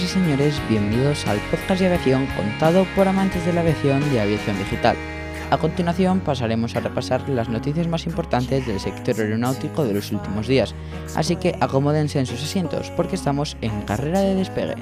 y señores, bienvenidos al podcast de aviación contado por amantes de la aviación de aviación digital. A continuación pasaremos a repasar las noticias más importantes del sector aeronáutico de los últimos días, así que acomódense en sus asientos porque estamos en carrera de despegue.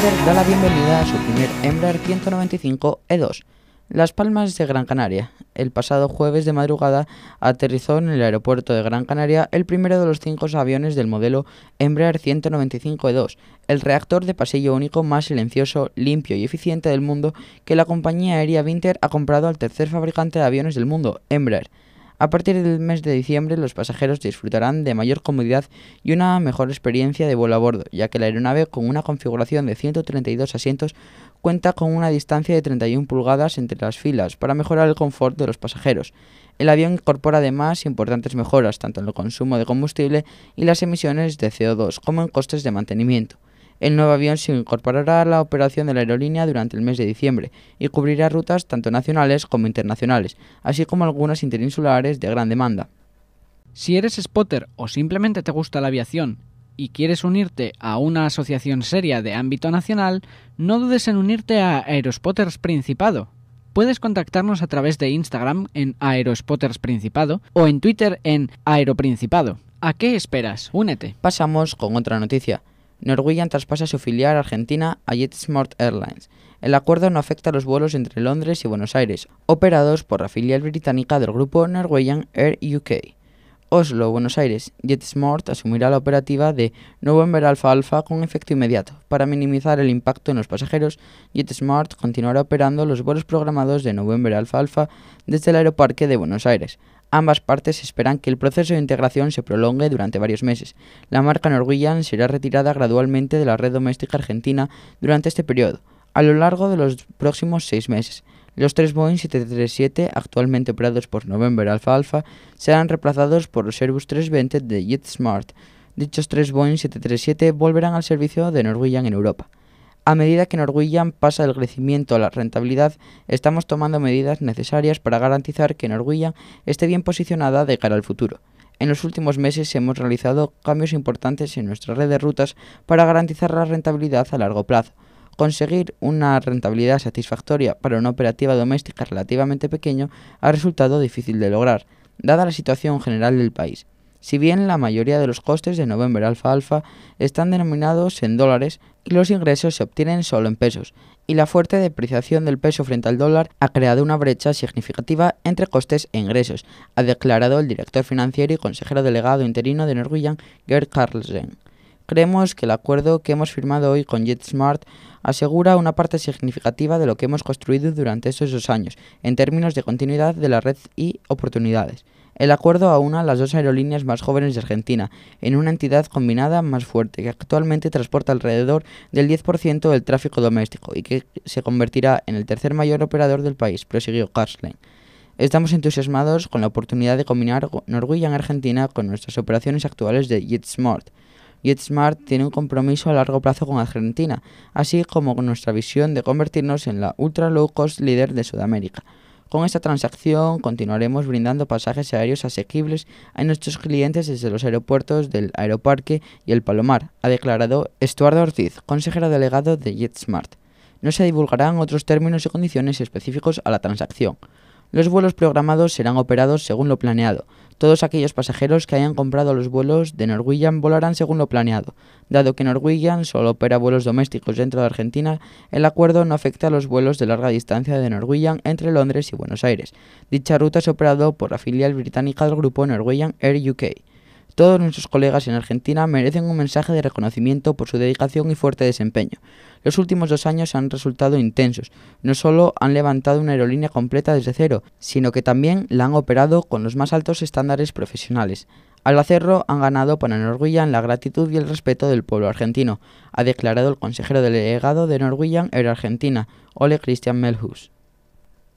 Da la bienvenida a su primer Embraer 195 E2, Las Palmas de Gran Canaria. El pasado jueves de madrugada aterrizó en el aeropuerto de Gran Canaria el primero de los cinco aviones del modelo Embraer 195 E2, el reactor de pasillo único más silencioso, limpio y eficiente del mundo que la compañía aérea Winter ha comprado al tercer fabricante de aviones del mundo, Embraer. A partir del mes de diciembre los pasajeros disfrutarán de mayor comodidad y una mejor experiencia de vuelo a bordo, ya que la aeronave con una configuración de 132 asientos cuenta con una distancia de 31 pulgadas entre las filas para mejorar el confort de los pasajeros. El avión incorpora además importantes mejoras tanto en el consumo de combustible y las emisiones de CO2 como en costes de mantenimiento. El nuevo avión se incorporará a la operación de la aerolínea durante el mes de diciembre y cubrirá rutas tanto nacionales como internacionales, así como algunas interinsulares de gran demanda. Si eres spotter o simplemente te gusta la aviación y quieres unirte a una asociación seria de ámbito nacional, no dudes en unirte a Aerospotters Principado. Puedes contactarnos a través de Instagram en Aerospotters Principado o en Twitter en Aeroprincipado. ¿A qué esperas? Únete. Pasamos con otra noticia. Norwegian traspasa su filial argentina a JetSmart Airlines. El acuerdo no afecta a los vuelos entre Londres y Buenos Aires, operados por la filial británica del grupo Norwegian Air UK. Oslo, Buenos Aires, JetSmart asumirá la operativa de November Alpha Alpha con efecto inmediato. Para minimizar el impacto en los pasajeros, JetSmart continuará operando los vuelos programados de November Alpha Alpha desde el aeroparque de Buenos Aires, Ambas partes esperan que el proceso de integración se prolongue durante varios meses. La marca Norwegian será retirada gradualmente de la red doméstica argentina durante este periodo, a lo largo de los próximos seis meses. Los tres Boeing 737 actualmente operados por November Alpha Alpha serán reemplazados por los Airbus 320 de JetSmart. Dichos tres Boeing 737 volverán al servicio de Norwegian en Europa. A medida que Norwegian pasa del crecimiento a la rentabilidad, estamos tomando medidas necesarias para garantizar que Norwegian esté bien posicionada de cara al futuro. En los últimos meses hemos realizado cambios importantes en nuestra red de rutas para garantizar la rentabilidad a largo plazo. Conseguir una rentabilidad satisfactoria para una operativa doméstica relativamente pequeño ha resultado difícil de lograr, dada la situación general del país. Si bien la mayoría de los costes de November Alpha Alpha están denominados en dólares y los ingresos se obtienen solo en pesos, y la fuerte depreciación del peso frente al dólar ha creado una brecha significativa entre costes e ingresos, ha declarado el director financiero y consejero delegado interino de Norwegian, Gerd Carlsen. Creemos que el acuerdo que hemos firmado hoy con JetSmart asegura una parte significativa de lo que hemos construido durante esos dos años, en términos de continuidad de la red y oportunidades. El acuerdo aúna las dos aerolíneas más jóvenes de Argentina en una entidad combinada más fuerte que actualmente transporta alrededor del 10% del tráfico doméstico y que se convertirá en el tercer mayor operador del país, prosiguió Karslein. Estamos entusiasmados con la oportunidad de combinar Norwegian Argentina con nuestras operaciones actuales de JetSmart. JetSmart tiene un compromiso a largo plazo con Argentina, así como con nuestra visión de convertirnos en la ultra low cost líder de Sudamérica. Con esta transacción continuaremos brindando pasajes aéreos asequibles a nuestros clientes desde los aeropuertos del Aeroparque y el Palomar, ha declarado Estuardo Ortiz, consejero delegado de JetSmart. No se divulgarán otros términos y condiciones específicos a la transacción. Los vuelos programados serán operados según lo planeado. Todos aquellos pasajeros que hayan comprado los vuelos de Norwegian volarán según lo planeado. Dado que Norwegian solo opera vuelos domésticos dentro de Argentina, el acuerdo no afecta a los vuelos de larga distancia de Norwegian entre Londres y Buenos Aires. Dicha ruta es operada por la filial británica del grupo Norwegian Air UK. Todos nuestros colegas en Argentina merecen un mensaje de reconocimiento por su dedicación y fuerte desempeño. Los últimos dos años han resultado intensos. No solo han levantado una aerolínea completa desde cero, sino que también la han operado con los más altos estándares profesionales. Al hacerlo, han ganado para Norwegian la gratitud y el respeto del pueblo argentino, ha declarado el consejero delegado de Norwegian Air Argentina, Ole Christian Melhus.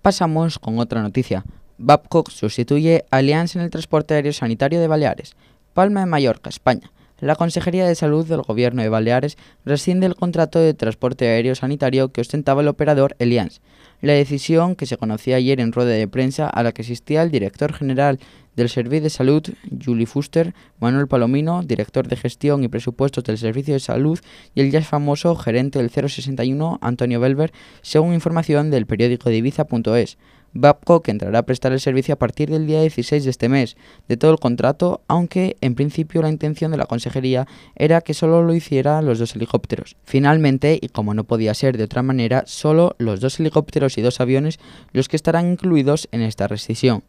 Pasamos con otra noticia. Babcock sustituye a Allianz en el transporte aéreo sanitario de Baleares. Palma de Mallorca, España. La Consejería de Salud del Gobierno de Baleares rescinde el contrato de transporte aéreo sanitario que ostentaba el operador Allianz. La decisión, que se conocía ayer en rueda de prensa a la que asistía el director general del Servicio de Salud, Julie Fuster, Manuel Palomino, director de gestión y presupuestos del Servicio de Salud, y el ya famoso gerente del 061, Antonio Belver, según información del periódico de. Babcock entrará a prestar el servicio a partir del día 16 de este mes de todo el contrato, aunque en principio la intención de la consejería era que solo lo hiciera los dos helicópteros. Finalmente, y como no podía ser de otra manera, solo los dos helicópteros y dos aviones los que estarán incluidos en esta rescisión.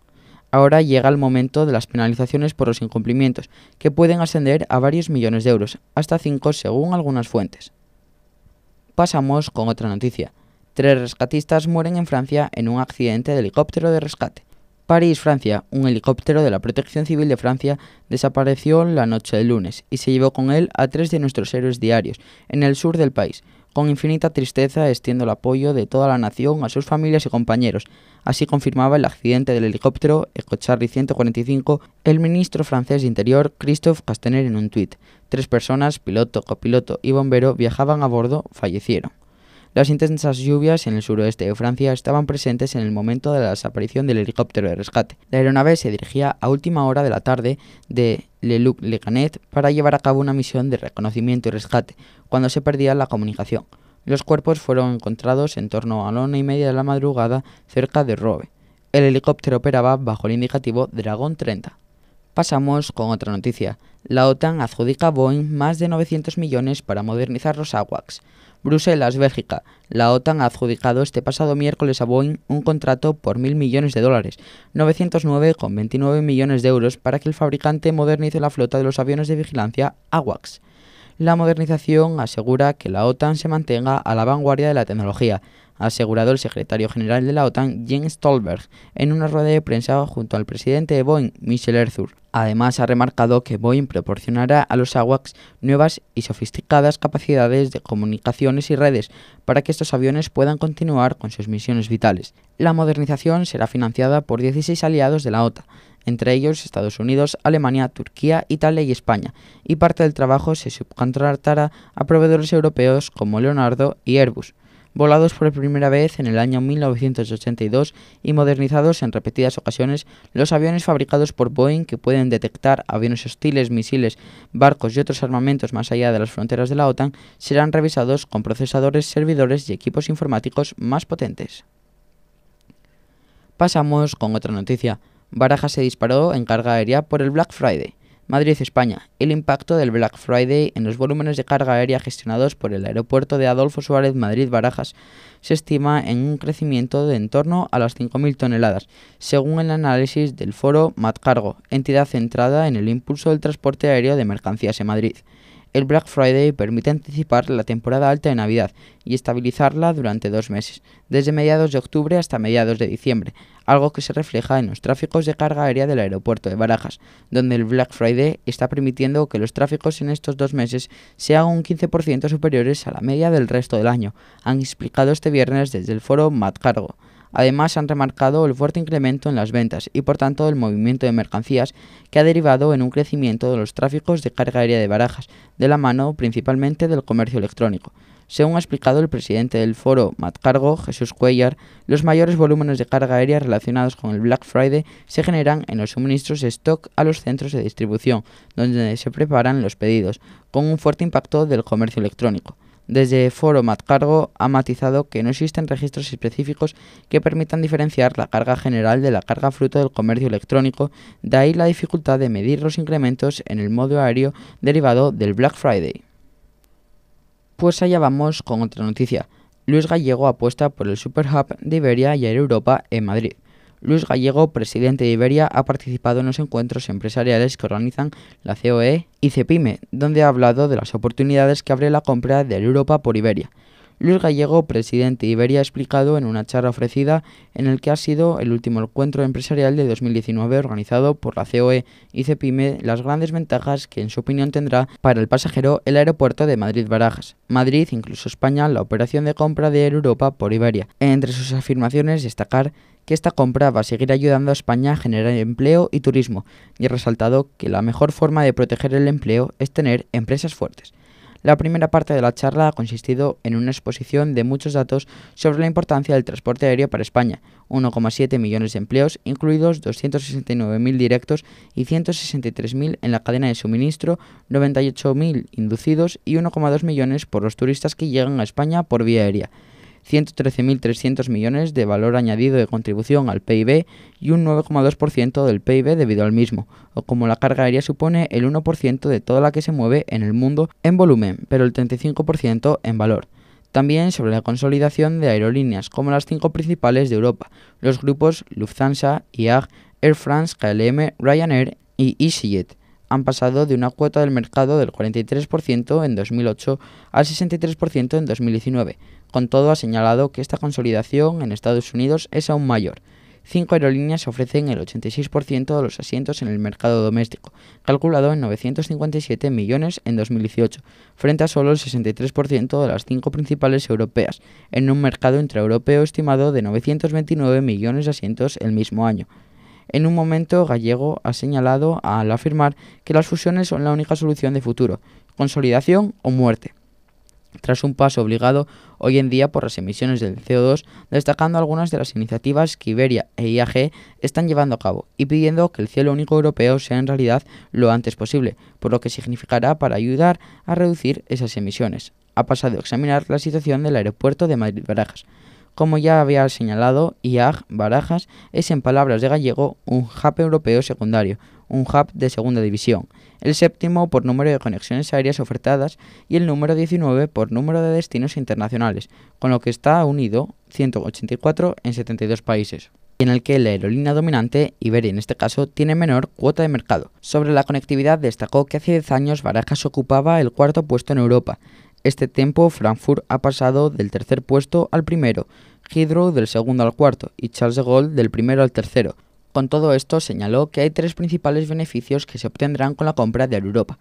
Ahora llega el momento de las penalizaciones por los incumplimientos, que pueden ascender a varios millones de euros, hasta 5 según algunas fuentes. Pasamos con otra noticia. Tres rescatistas mueren en Francia en un accidente de helicóptero de rescate. París, Francia. Un helicóptero de la Protección Civil de Francia desapareció la noche del lunes y se llevó con él a tres de nuestros héroes diarios en el sur del país. Con infinita tristeza extiendo el apoyo de toda la nación a sus familias y compañeros. Así confirmaba el accidente del helicóptero EcoCharlie 145 el ministro francés de Interior Christophe Castaner en un tuit. Tres personas, piloto, copiloto y bombero, viajaban a bordo, fallecieron. Las intensas lluvias en el suroeste de Francia estaban presentes en el momento de la desaparición del helicóptero de rescate. La aeronave se dirigía a última hora de la tarde de Le Luc-Le Canet para llevar a cabo una misión de reconocimiento y rescate, cuando se perdía la comunicación. Los cuerpos fueron encontrados en torno a la una y media de la madrugada cerca de Robe. El helicóptero operaba bajo el indicativo Dragon 30. Pasamos con otra noticia. La OTAN adjudica a Boeing más de 900 millones para modernizar los AWACS. Bruselas, Bélgica. La OTAN ha adjudicado este pasado miércoles a Boeing un contrato por mil millones de dólares, 909,29 millones de euros, para que el fabricante modernice la flota de los aviones de vigilancia AWACS. La modernización asegura que la OTAN se mantenga a la vanguardia de la tecnología, ha asegurado el secretario general de la OTAN, Jens Stolberg, en una rueda de prensa junto al presidente de Boeing, Michel Erthur. Además, ha remarcado que Boeing proporcionará a los AWACS nuevas y sofisticadas capacidades de comunicaciones y redes para que estos aviones puedan continuar con sus misiones vitales. La modernización será financiada por 16 aliados de la OTAN, entre ellos Estados Unidos, Alemania, Turquía, Italia y España, y parte del trabajo se subcontratará a proveedores europeos como Leonardo y Airbus volados por primera vez en el año 1982 y modernizados en repetidas ocasiones, los aviones fabricados por Boeing que pueden detectar aviones hostiles, misiles, barcos y otros armamentos más allá de las fronteras de la OTAN serán revisados con procesadores, servidores y equipos informáticos más potentes. Pasamos con otra noticia. Baraja se disparó en carga aérea por el Black Friday. Madrid, España. El impacto del Black Friday en los volúmenes de carga aérea gestionados por el aeropuerto de Adolfo Suárez Madrid-Barajas se estima en un crecimiento de en torno a las 5.000 toneladas, según el análisis del foro Matcargo, entidad centrada en el impulso del transporte aéreo de mercancías en Madrid. El Black Friday permite anticipar la temporada alta de Navidad y estabilizarla durante dos meses, desde mediados de octubre hasta mediados de diciembre, algo que se refleja en los tráficos de carga aérea del aeropuerto de Barajas, donde el Black Friday está permitiendo que los tráficos en estos dos meses sean un 15% superiores a la media del resto del año, han explicado este viernes desde el foro Matcargo. Además, han remarcado el fuerte incremento en las ventas y, por tanto, el movimiento de mercancías que ha derivado en un crecimiento de los tráficos de carga aérea de barajas, de la mano principalmente del comercio electrónico. Según ha explicado el presidente del foro Matcargo, Jesús Cuellar, los mayores volúmenes de carga aérea relacionados con el Black Friday se generan en los suministros de stock a los centros de distribución, donde se preparan los pedidos, con un fuerte impacto del comercio electrónico. Desde Foro Matcargo ha matizado que no existen registros específicos que permitan diferenciar la carga general de la carga fruto del comercio electrónico, de ahí la dificultad de medir los incrementos en el modo aéreo derivado del Black Friday. Pues allá vamos con otra noticia. Luis Gallego apuesta por el Super Hub de Iberia y Air Europa en Madrid. Luis Gallego, presidente de Iberia, ha participado en los encuentros empresariales que organizan la COE y CEPIME, donde ha hablado de las oportunidades que abre la compra de Europa por Iberia. Luis Gallego, presidente de Iberia, ha explicado en una charla ofrecida en el que ha sido el último encuentro empresarial de 2019 organizado por la COE y CEPIME las grandes ventajas que en su opinión tendrá para el pasajero el aeropuerto de Madrid-Barajas. Madrid, incluso España, la operación de compra de Europa por Iberia. Entre sus afirmaciones destacar que esta compra va a seguir ayudando a España a generar empleo y turismo, y ha resaltado que la mejor forma de proteger el empleo es tener empresas fuertes. La primera parte de la charla ha consistido en una exposición de muchos datos sobre la importancia del transporte aéreo para España, 1,7 millones de empleos, incluidos 269.000 directos y 163.000 en la cadena de suministro, 98.000 inducidos y 1,2 millones por los turistas que llegan a España por vía aérea. 113.300 millones de valor añadido de contribución al PIB y un 9,2% del PIB debido al mismo, o como la carga aérea supone el 1% de toda la que se mueve en el mundo en volumen, pero el 35% en valor. También sobre la consolidación de aerolíneas como las cinco principales de Europa, los grupos Lufthansa, IAG, Air France, KLM, Ryanair y EasyJet han pasado de una cuota del mercado del 43% en 2008 al 63% en 2019. Con todo, ha señalado que esta consolidación en Estados Unidos es aún mayor. Cinco aerolíneas ofrecen el 86% de los asientos en el mercado doméstico, calculado en 957 millones en 2018, frente a solo el 63% de las cinco principales europeas, en un mercado intraeuropeo estimado de 929 millones de asientos el mismo año. En un momento, Gallego ha señalado al afirmar que las fusiones son la única solución de futuro, consolidación o muerte tras un paso obligado hoy en día por las emisiones del CO2, destacando algunas de las iniciativas que Iberia e IAG están llevando a cabo y pidiendo que el cielo único europeo sea en realidad lo antes posible, por lo que significará para ayudar a reducir esas emisiones. Ha pasado a examinar la situación del aeropuerto de Madrid-Barajas. Como ya había señalado, IAG Barajas es, en palabras de Gallego, un hub europeo secundario, un hub de segunda división, el séptimo por número de conexiones aéreas ofertadas y el número 19 por número de destinos internacionales, con lo que está unido 184 en 72 países en el que la aerolínea dominante, Iberia en este caso, tiene menor cuota de mercado. Sobre la conectividad destacó que hace 10 años Barajas ocupaba el cuarto puesto en Europa, este tiempo Frankfurt ha pasado del tercer puesto al primero, Heathrow del segundo al cuarto y Charles de Gaulle del primero al tercero. Con todo esto señaló que hay tres principales beneficios que se obtendrán con la compra de Europa.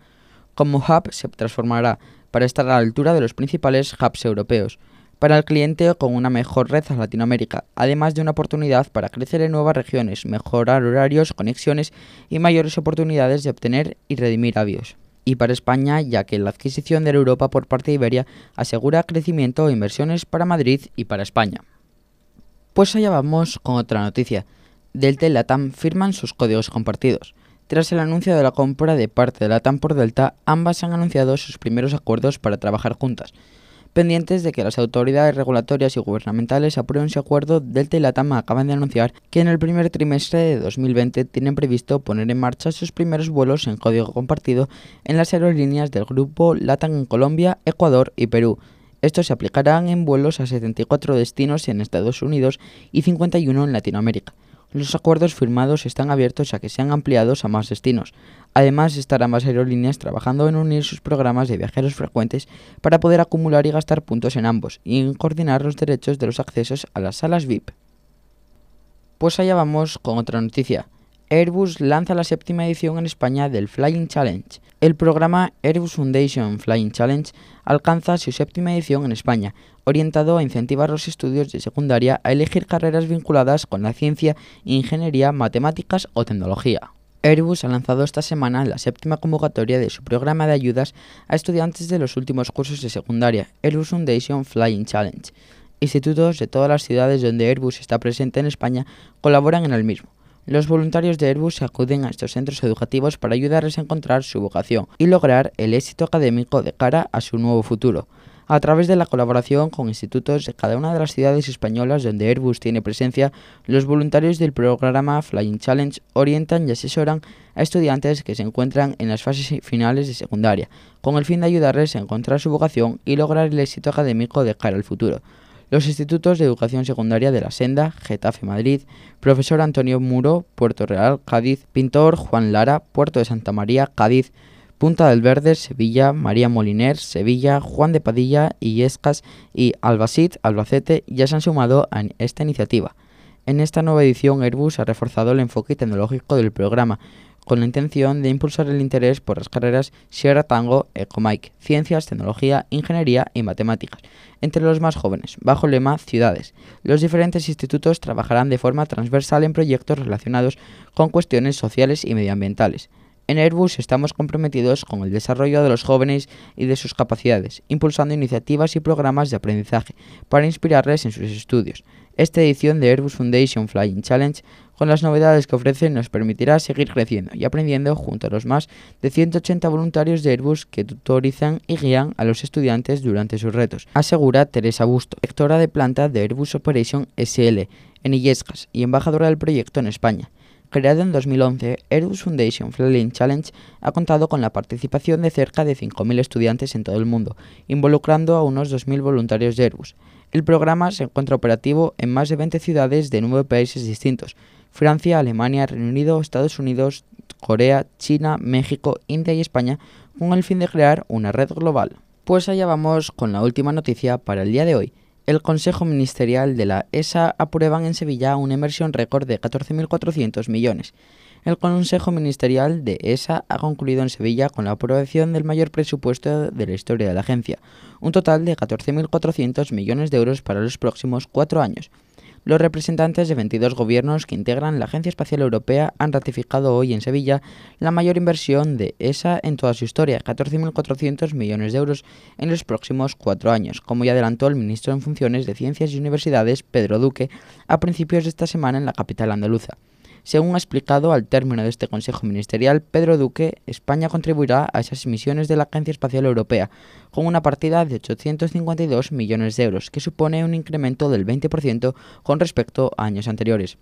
Como hub se transformará para estar a la altura de los principales hubs europeos, para el cliente con una mejor red a Latinoamérica, además de una oportunidad para crecer en nuevas regiones, mejorar horarios, conexiones y mayores oportunidades de obtener y redimir avios y para España, ya que la adquisición de Europa por parte de Iberia asegura crecimiento e inversiones para Madrid y para España. Pues allá vamos con otra noticia. Delta y Latam firman sus códigos compartidos. Tras el anuncio de la compra de parte de Latam por Delta, ambas han anunciado sus primeros acuerdos para trabajar juntas pendientes de que las autoridades regulatorias y gubernamentales aprueben su acuerdo, Delta y Latam acaban de anunciar que en el primer trimestre de 2020 tienen previsto poner en marcha sus primeros vuelos en código compartido en las aerolíneas del grupo Latam en Colombia, Ecuador y Perú. Estos se aplicarán en vuelos a 74 destinos en Estados Unidos y 51 en Latinoamérica. Los acuerdos firmados están abiertos a que sean ampliados a más destinos. Además, estarán más aerolíneas trabajando en unir sus programas de viajeros frecuentes para poder acumular y gastar puntos en ambos y en coordinar los derechos de los accesos a las salas VIP. Pues allá vamos con otra noticia. Airbus lanza la séptima edición en España del Flying Challenge. El programa Airbus Foundation Flying Challenge alcanza su séptima edición en España, orientado a incentivar los estudios de secundaria a elegir carreras vinculadas con la ciencia, ingeniería, matemáticas o tecnología. Airbus ha lanzado esta semana la séptima convocatoria de su programa de ayudas a estudiantes de los últimos cursos de secundaria, Airbus Foundation Flying Challenge. Institutos de todas las ciudades donde Airbus está presente en España colaboran en el mismo. Los voluntarios de Airbus acuden a estos centros educativos para ayudarles a encontrar su vocación y lograr el éxito académico de cara a su nuevo futuro a través de la colaboración con institutos de cada una de las ciudades españolas donde Airbus tiene presencia, los voluntarios del programa Flying Challenge orientan y asesoran a estudiantes que se encuentran en las fases finales de secundaria, con el fin de ayudarles a encontrar su vocación y lograr el éxito académico de cara al futuro. Los institutos de educación secundaria de la Senda, Getafe Madrid, Profesor Antonio Muro, Puerto Real, Cádiz, Pintor Juan Lara, Puerto de Santa María, Cádiz, Punta del Verde, Sevilla, María Moliner, Sevilla, Juan de Padilla, Illescas y Albacete, Albacete ya se han sumado a esta iniciativa. En esta nueva edición, Airbus ha reforzado el enfoque tecnológico del programa, con la intención de impulsar el interés por las carreras Sierra Tango, Ecomike, Ciencias, Tecnología, Ingeniería y Matemáticas, entre los más jóvenes, bajo el lema Ciudades. Los diferentes institutos trabajarán de forma transversal en proyectos relacionados con cuestiones sociales y medioambientales. En Airbus estamos comprometidos con el desarrollo de los jóvenes y de sus capacidades, impulsando iniciativas y programas de aprendizaje para inspirarles en sus estudios. Esta edición de Airbus Foundation Flying Challenge, con las novedades que ofrece, nos permitirá seguir creciendo y aprendiendo junto a los más de 180 voluntarios de Airbus que tutorizan y guían a los estudiantes durante sus retos, asegura Teresa Busto, directora de planta de Airbus Operation SL en Illescas y embajadora del proyecto en España. Creado en 2011, Airbus Foundation Flying Challenge ha contado con la participación de cerca de 5.000 estudiantes en todo el mundo, involucrando a unos 2.000 voluntarios de Airbus. El programa se encuentra operativo en más de 20 ciudades de nueve países distintos, Francia, Alemania, Reino Unido, Estados Unidos, Corea, China, México, India y España, con el fin de crear una red global. Pues allá vamos con la última noticia para el día de hoy el Consejo Ministerial de la ESA aprueban en Sevilla una inversión récord de 14.400 millones. El Consejo Ministerial de ESA ha concluido en Sevilla con la aprobación del mayor presupuesto de la historia de la agencia, un total de 14.400 millones de euros para los próximos cuatro años. Los representantes de 22 gobiernos que integran la Agencia Espacial Europea han ratificado hoy en Sevilla la mayor inversión de ESA en toda su historia, 14.400 millones de euros en los próximos cuatro años, como ya adelantó el ministro en funciones de Ciencias y Universidades, Pedro Duque, a principios de esta semana en la capital andaluza. Según ha explicado al término de este Consejo Ministerial, Pedro Duque, España contribuirá a esas misiones de la Agencia Espacial Europea, con una partida de 852 millones de euros, que supone un incremento del 20% con respecto a años anteriores.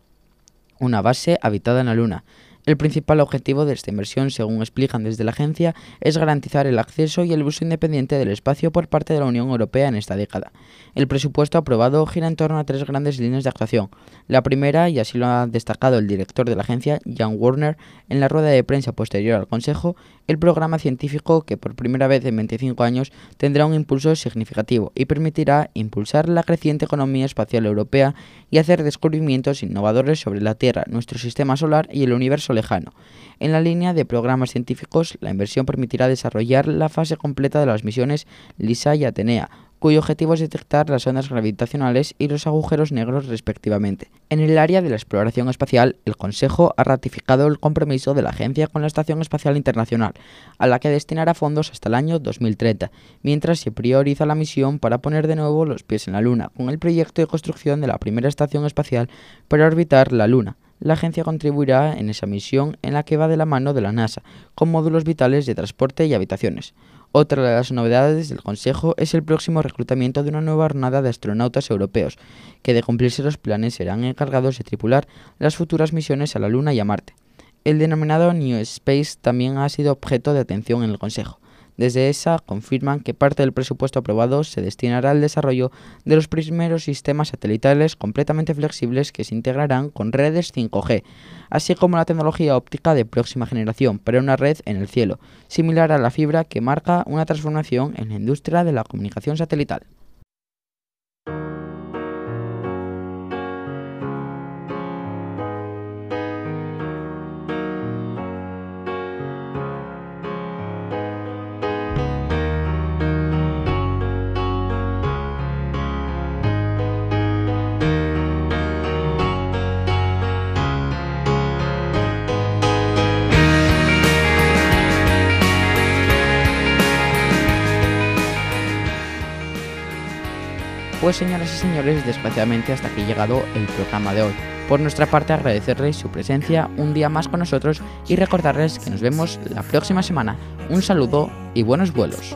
Una base habitada en la Luna. El principal objetivo de esta inversión, según explican desde la agencia, es garantizar el acceso y el uso independiente del espacio por parte de la Unión Europea en esta década. El presupuesto aprobado gira en torno a tres grandes líneas de actuación. La primera, y así lo ha destacado el director de la agencia, Jan Warner, en la rueda de prensa posterior al Consejo, el programa científico que por primera vez en 25 años tendrá un impulso significativo y permitirá impulsar la creciente economía espacial europea y hacer descubrimientos innovadores sobre la Tierra, nuestro sistema solar y el universo lejano. En la línea de programas científicos, la inversión permitirá desarrollar la fase completa de las misiones LISA y Atenea, cuyo objetivo es detectar las ondas gravitacionales y los agujeros negros respectivamente. En el área de la exploración espacial, el Consejo ha ratificado el compromiso de la agencia con la Estación Espacial Internacional, a la que destinará fondos hasta el año 2030, mientras se prioriza la misión para poner de nuevo los pies en la Luna, con el proyecto de construcción de la primera estación espacial para orbitar la Luna. La agencia contribuirá en esa misión en la que va de la mano de la NASA, con módulos vitales de transporte y habitaciones. Otra de las novedades del Consejo es el próximo reclutamiento de una nueva jornada de astronautas europeos, que de cumplirse los planes serán encargados de tripular las futuras misiones a la Luna y a Marte. El denominado New Space también ha sido objeto de atención en el Consejo. Desde esa confirman que parte del presupuesto aprobado se destinará al desarrollo de los primeros sistemas satelitales completamente flexibles que se integrarán con redes 5G, así como la tecnología óptica de próxima generación para una red en el cielo, similar a la fibra que marca una transformación en la industria de la comunicación satelital. Pues señoras y señores, desgraciadamente hasta aquí llegado el programa de hoy. Por nuestra parte agradecerles su presencia un día más con nosotros y recordarles que nos vemos la próxima semana. Un saludo y buenos vuelos.